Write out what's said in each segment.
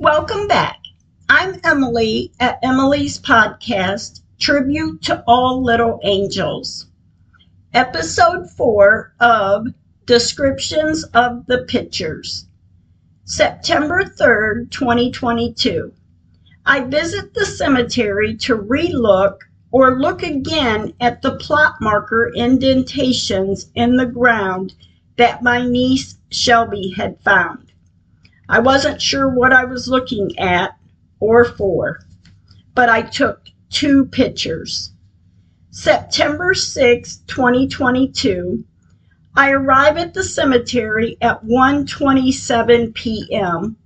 Welcome back. I'm Emily at Emily's podcast, Tribute to All Little Angels. Episode 4 of Descriptions of the Pictures. September 3rd, 2022. I visit the cemetery to relook or look again at the plot marker indentations in the ground that my niece Shelby had found. I wasn't sure what I was looking at or for, but I took two pictures. September 6, 2022, I arrive at the cemetery at 1:27 p.m.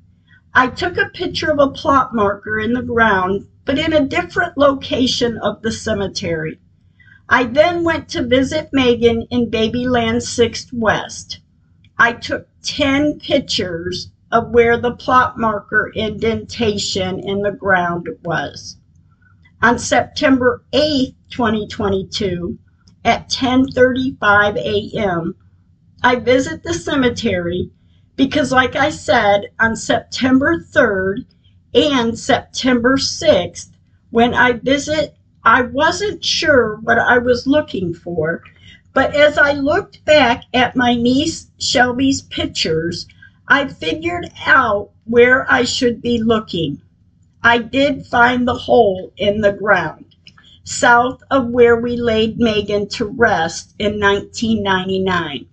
I took a picture of a plot marker in the ground, but in a different location of the cemetery. I then went to visit Megan in Babyland 6th West. I took 10 pictures of where the plot marker indentation in the ground was. On September 8, 2022, at 10:35 a.m., I visit the cemetery because like I said, on September 3rd and September 6th, when I visit, I wasn't sure what I was looking for, but as I looked back at my niece Shelby's pictures, I figured out where I should be looking. I did find the hole in the ground, south of where we laid Megan to rest in 1999.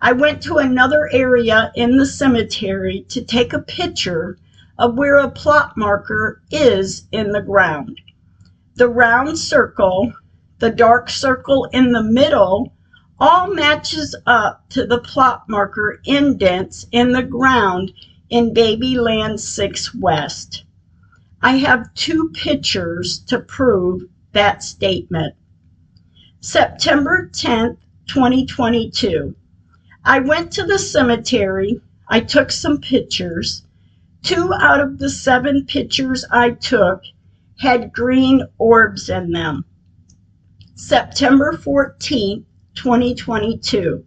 I went to another area in the cemetery to take a picture of where a plot marker is in the ground. The round circle the dark circle in the middle all matches up to the plot marker indents in the ground in Babyland 6 West. I have two pictures to prove that statement. September 10th, 2022. I went to the cemetery. I took some pictures. Two out of the seven pictures I took had green orbs in them. September 14th, 2022.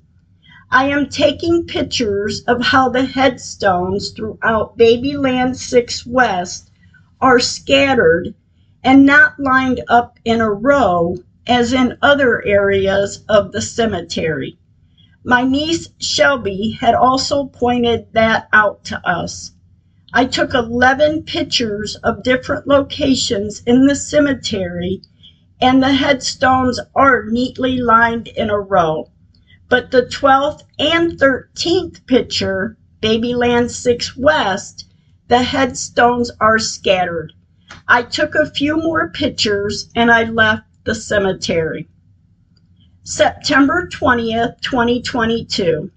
I am taking pictures of how the headstones throughout Babyland 6 West are scattered and not lined up in a row as in other areas of the cemetery. My niece Shelby had also pointed that out to us. I took 11 pictures of different locations in the cemetery and the headstones are neatly lined in a row. But the 12th and 13th picture, Babyland 6 West, the headstones are scattered. I took a few more pictures and I left the cemetery. September 20th, 2022.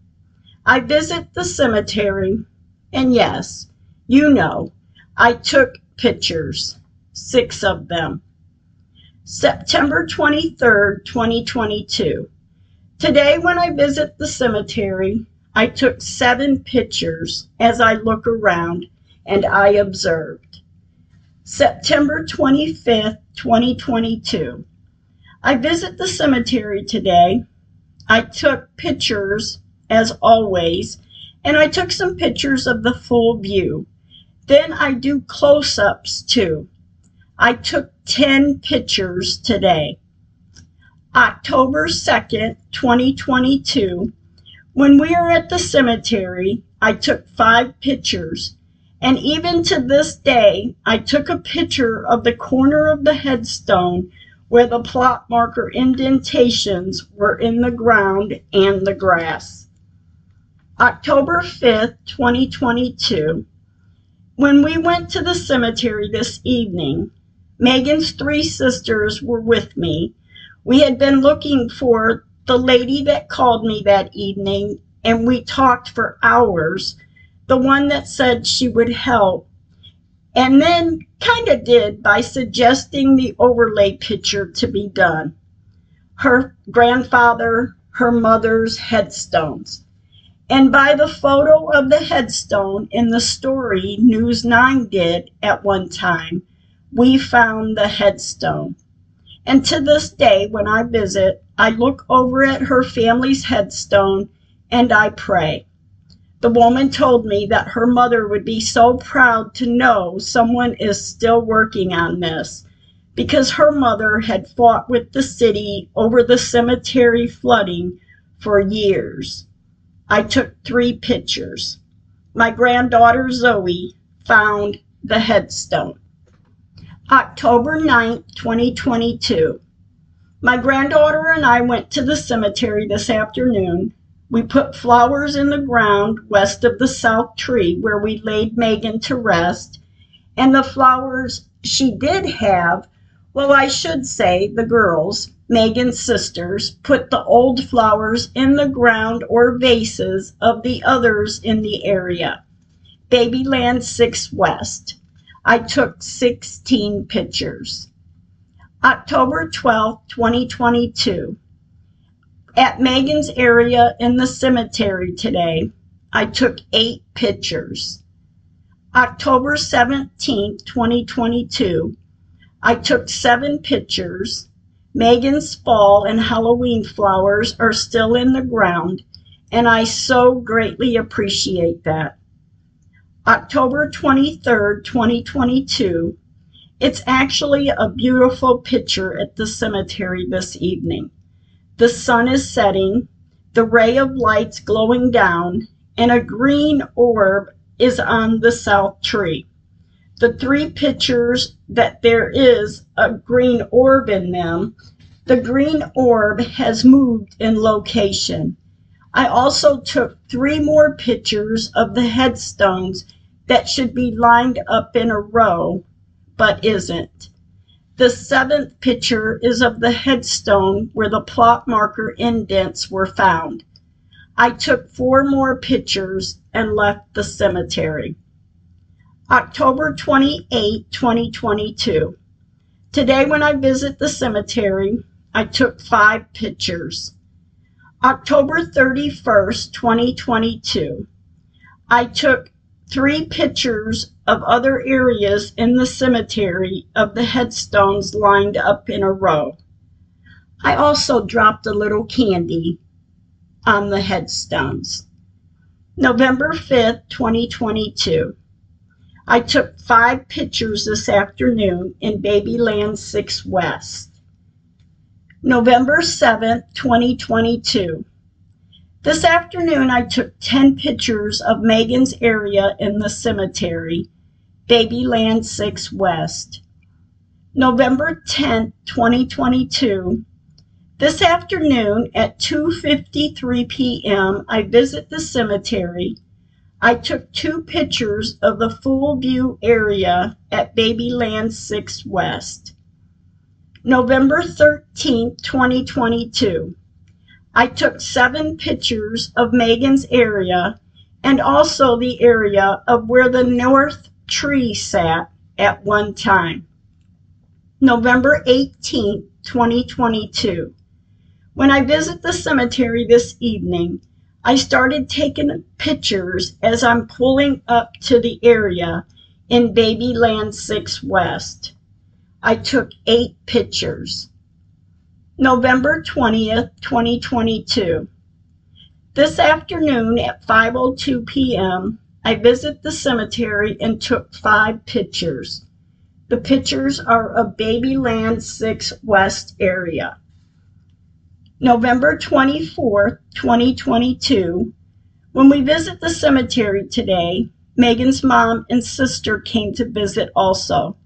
I visit the cemetery, and yes, you know, I took pictures, six of them. September 23rd, 2022. Today, when I visit the cemetery, I took seven pictures as I look around and I observed. September 25th, 2022. I visit the cemetery today. I took pictures, as always, and I took some pictures of the full view. Then I do close ups too. I took 10 pictures today. October 2nd, 2022. When we are at the cemetery, I took five pictures. And even to this day, I took a picture of the corner of the headstone where the plot marker indentations were in the ground and the grass. October 5th, 2022. When we went to the cemetery this evening, Megan's three sisters were with me. We had been looking for the lady that called me that evening, and we talked for hours. The one that said she would help, and then kind of did by suggesting the overlay picture to be done. Her grandfather, her mother's headstones. And by the photo of the headstone in the story News 9 did at one time, we found the headstone. And to this day, when I visit, I look over at her family's headstone and I pray. The woman told me that her mother would be so proud to know someone is still working on this because her mother had fought with the city over the cemetery flooding for years. I took three pictures. My granddaughter Zoe found the headstone. October 9th, 2022. My granddaughter and I went to the cemetery this afternoon we put flowers in the ground west of the south tree where we laid Megan to rest. And the flowers she did have, well, I should say the girls, Megan's sisters, put the old flowers in the ground or vases of the others in the area. Babyland 6 West. I took 16 pictures. October 12, 2022 at Megan's area in the cemetery today. I took eight pictures. October 17, 2022, I took seven pictures. Megan's fall and Halloween flowers are still in the ground, and I so greatly appreciate that. October 23rd, 2022, it's actually a beautiful picture at the cemetery this evening. The sun is setting, the ray of light's glowing down, and a green orb is on the south tree. The three pictures that there is a green orb in them, the green orb has moved in location. I also took three more pictures of the headstones that should be lined up in a row, but isn't. The seventh picture is of the headstone where the plot marker indents were found. I took four more pictures and left the cemetery. October 28, 2022. Today, when I visit the cemetery, I took five pictures. October 31st, 2022. I took three pictures of other areas in the cemetery of the headstones lined up in a row. I also dropped a little candy on the headstones. November 5th, 2022. I took five pictures this afternoon in Babyland 6 West. November 7th, 2022. This afternoon, I took 10 pictures of Megan's area in the cemetery, Babyland 6 West. November 10, 2022. This afternoon at 2:53 p.m., I visit the cemetery. I took two pictures of the full view area at Babyland 6 West. November 13, 2022. I took seven pictures of Megan's area and also the area of where the north tree sat at one time. November 18, 2022. When I visit the cemetery this evening, I started taking pictures as I'm pulling up to the area in Babyland 6 West. I took eight pictures. November 20th, 2022. This afternoon at 5:02 p.m., I visit the cemetery and took 5 pictures. The pictures are of Babyland 6 West area. November 24th, 2022. When we visit the cemetery today, Megan's mom and sister came to visit also.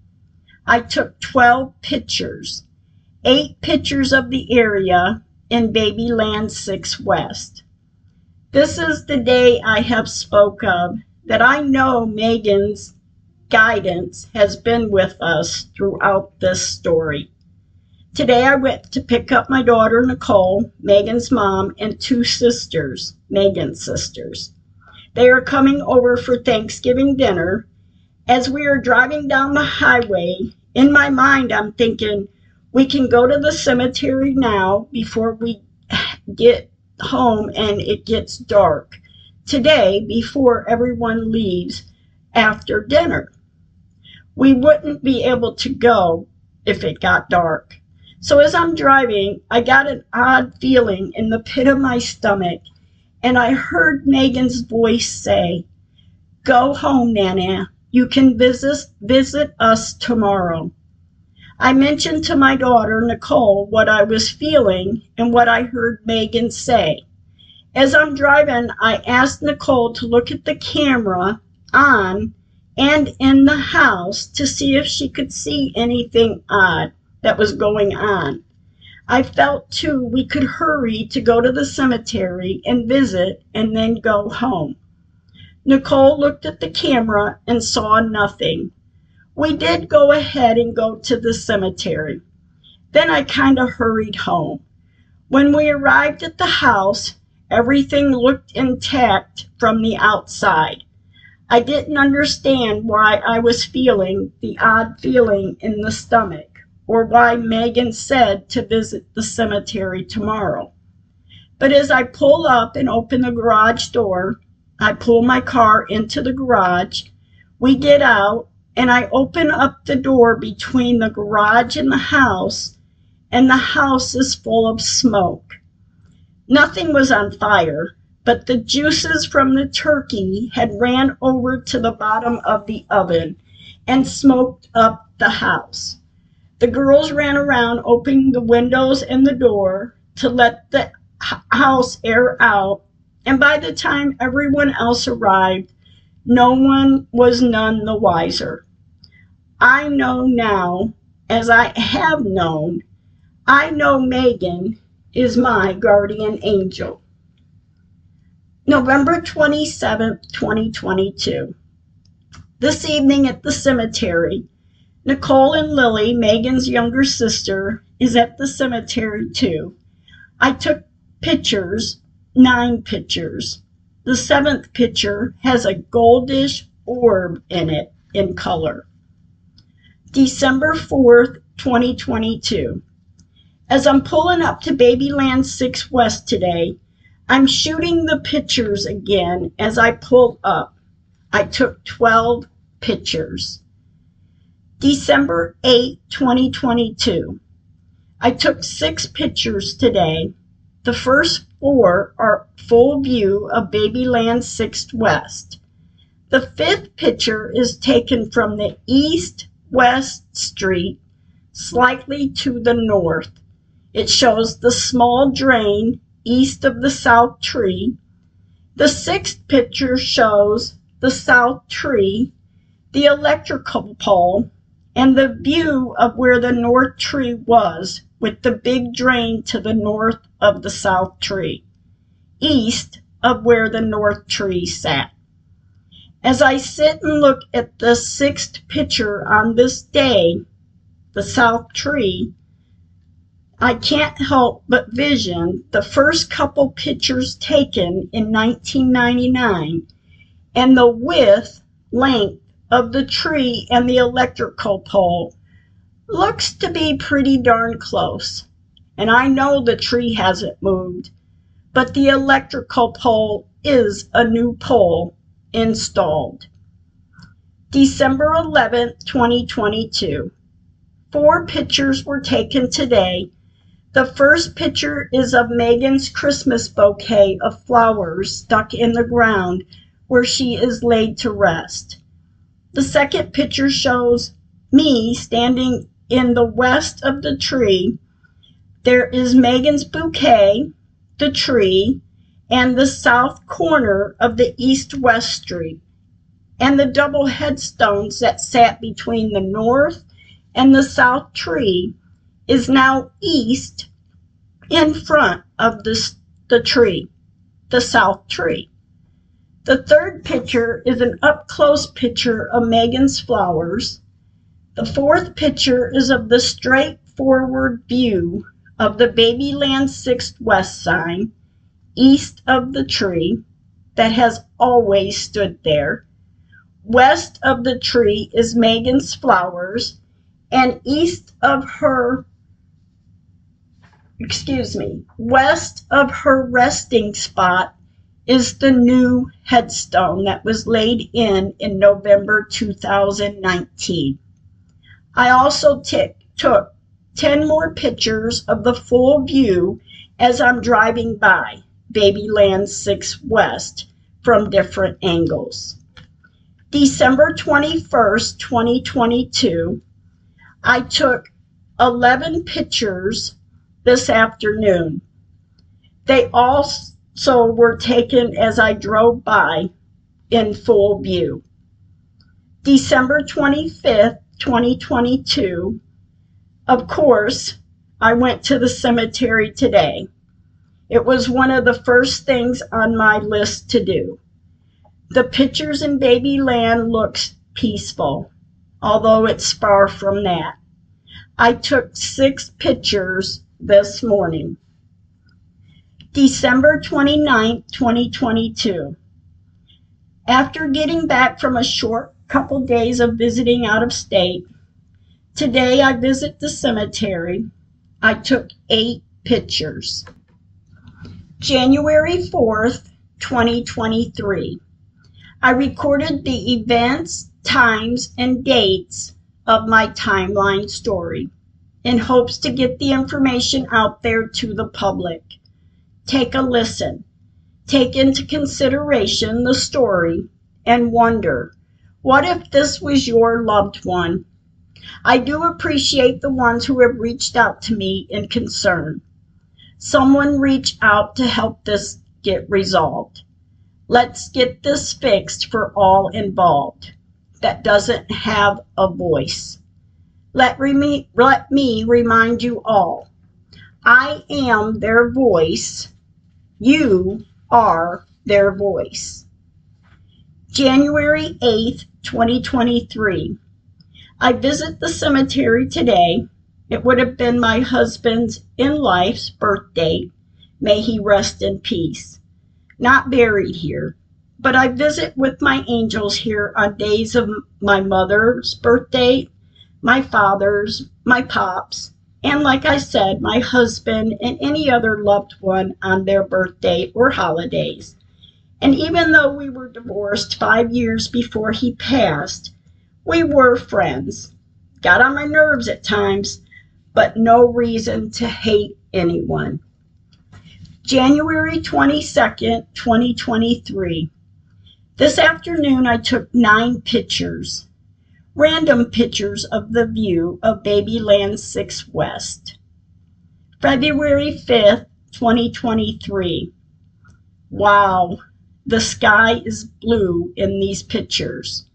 I took 12 pictures eight pictures of the area in Babyland 6 West. This is the day I have spoke of that I know Megan's guidance has been with us throughout this story. Today I went to pick up my daughter Nicole, Megan's mom, and two sisters, Megan's sisters. They are coming over for Thanksgiving dinner. As we are driving down the highway, in my mind I'm thinking, we can go to the cemetery now before we get home and it gets dark today before everyone leaves after dinner. We wouldn't be able to go if it got dark. So as I'm driving, I got an odd feeling in the pit of my stomach and I heard Megan's voice say, Go home, Nana. You can visit, visit us tomorrow. I mentioned to my daughter, Nicole, what I was feeling and what I heard Megan say. As I'm driving, I asked Nicole to look at the camera on and in the house to see if she could see anything odd that was going on. I felt too we could hurry to go to the cemetery and visit and then go home. Nicole looked at the camera and saw nothing. We did go ahead and go to the cemetery. Then I kind of hurried home. When we arrived at the house, everything looked intact from the outside. I didn't understand why I was feeling the odd feeling in the stomach or why Megan said to visit the cemetery tomorrow. But as I pull up and open the garage door, I pull my car into the garage. We get out, and I open up the door between the garage and the house, and the house is full of smoke. Nothing was on fire, but the juices from the turkey had ran over to the bottom of the oven and smoked up the house. The girls ran around opening the windows and the door to let the house air out, and by the time everyone else arrived, no one was none the wiser. I know now, as I have known, I know Megan is my guardian angel. November 27th, 2022. This evening at the cemetery, Nicole and Lily, Megan's younger sister, is at the cemetery too. I took pictures, nine pictures. The seventh picture has a goldish orb in it in color. December 4th, 2022. As I'm pulling up to Babyland 6 West today, I'm shooting the pictures again as I pull up. I took 12 pictures. December 8, 2022. I took six pictures today. The first four are full view of Babyland 6th West. The fifth picture is taken from the east west street, slightly to the north. It shows the small drain east of the south tree. The sixth picture shows the south tree, the electrical pole, and the view of where the north tree was with the big drain to the north of the south tree, east of where the north tree sat. As I sit and look at the sixth picture on this day, the south tree, I can't help but vision the first couple pictures taken in 1999 and the width, length, of the tree and the electrical pole looks to be pretty darn close. And I know the tree hasn't moved, but the electrical pole is a new pole installed. December 11th, 2022. Four pictures were taken today. The first picture is of Megan's Christmas bouquet of flowers stuck in the ground where she is laid to rest. The second picture shows me standing in the west of the tree. There is Megan's bouquet, the tree, and the south corner of the east west street, and the double headstones that sat between the north and the south tree is now east in front of the, the tree, the south tree. The third picture is an up close picture of Megan's flowers. The fourth picture is of the straightforward view of the Babyland 6th West sign east of the tree that has always stood there. West of the tree is Megan's flowers, and east of her, excuse me, west of her resting spot is the new headstone that was laid in in November 2019. I also t- took 10 more pictures of the full view as I'm driving by. Babyland 6 West from different angles. December 21st, 2022, I took 11 pictures this afternoon. They also were taken as I drove by in full view. December 25th, 2022, of course, I went to the cemetery today. It was one of the first things on my list to do. The pictures in Babyland looks peaceful, although it's far from that. I took six pictures this morning. December 29, 2022. After getting back from a short couple days of visiting out of state, today I visit the cemetery. I took eight pictures. January 4th, 2023. I recorded the events, times, and dates of my timeline story in hopes to get the information out there to the public. Take a listen. Take into consideration the story and wonder what if this was your loved one? I do appreciate the ones who have reached out to me in concern. Someone reach out to help this get resolved. Let's get this fixed for all involved that doesn't have a voice. Let, me, let me remind you all I am their voice. You are their voice. January 8th, 2023. I visit the cemetery today it would have been my husband's in life's birthday. May he rest in peace. Not buried here, but I visit with my angels here on days of my mother's birthday, my father's, my pop's, and like I said, my husband and any other loved one on their birthday or holidays. And even though we were divorced five years before he passed, we were friends. Got on my nerves at times, but no reason to hate anyone. January 22nd, 2023. This afternoon I took nine pictures, random pictures of the view of Babyland 6 West. February 5th, 2023. Wow, the sky is blue in these pictures.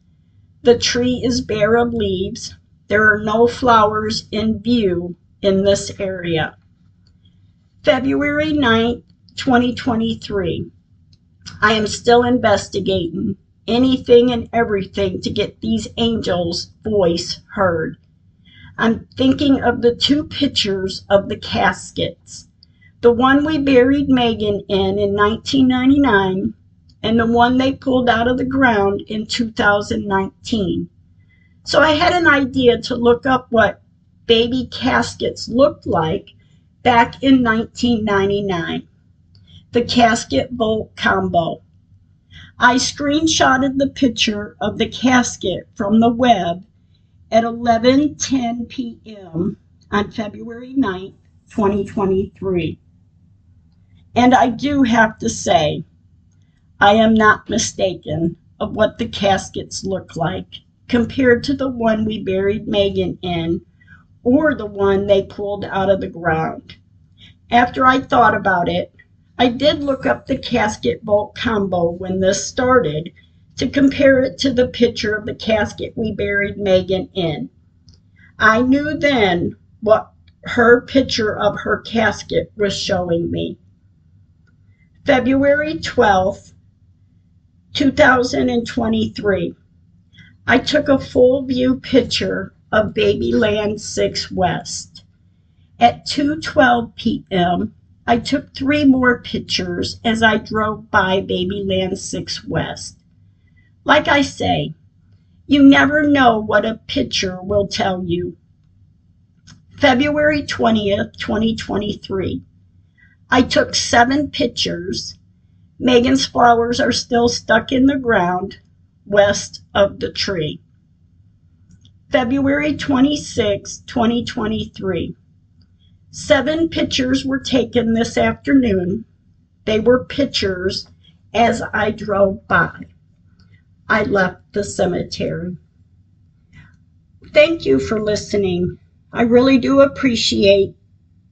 The tree is bare of leaves. There are no flowers in view in this area. February 9th, 2023. I am still investigating anything and everything to get these angels' voice heard. I'm thinking of the two pictures of the caskets. The one we buried Megan in in 1999 and the one they pulled out of the ground in 2019. So I had an idea to look up what baby caskets looked like back in 1999. The casket vault combo. I screenshotted the picture of the casket from the web at 11:10 p.m. on February 9th, 2023. And I do have to say, I am not mistaken of what the caskets look like compared to the one we buried Megan in or the one they pulled out of the ground. After I thought about it, I did look up the casket vault combo when this started to compare it to the picture of the casket we buried Megan in. I knew then what her picture of her casket was showing me. February 12th, 2023. I took a full view picture of Babyland 6 West. At 2:12 p.m., I took three more pictures as I drove by Babyland 6 West. Like I say, you never know what a picture will tell you. February 20th, 2023. I took seven pictures. Megan's flowers are still stuck in the ground west of the tree. February 26, 2023. Seven pictures were taken this afternoon. They were pictures as I drove by. I left the cemetery. Thank you for listening. I really do appreciate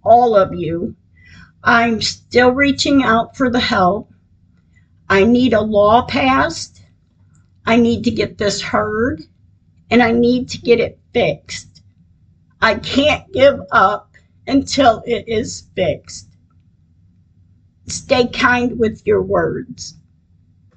all of you. I'm still reaching out for the help. I need a law passed. I need to get this heard and I need to get it fixed. I can't give up until it is fixed. Stay kind with your words.